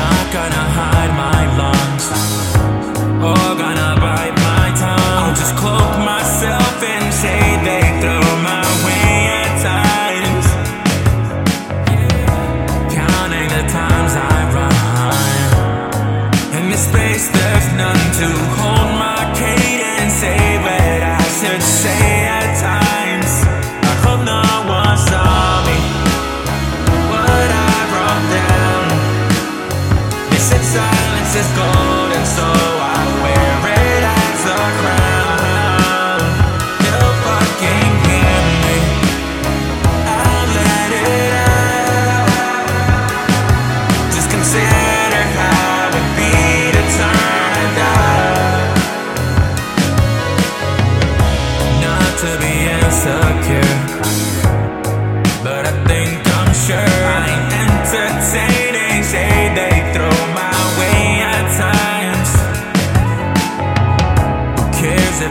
Not gonna hide my lungs, or gonna bite my tongue. I'll just cloak myself and say they throw my way at times. Counting the times I run, and the space that. Francisco.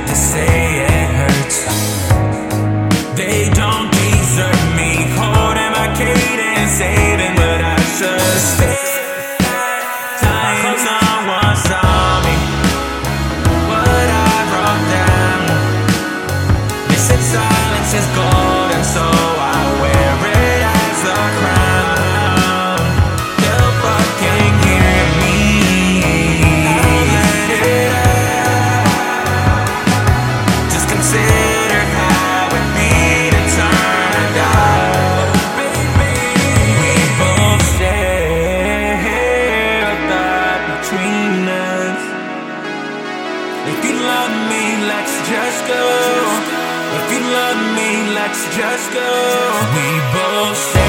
They say it hurts? They don't deserve me. Holding my cadence, saving what I should saw me, what I said silence is golden, love me, let's just go. If you love me, let's just go. We both.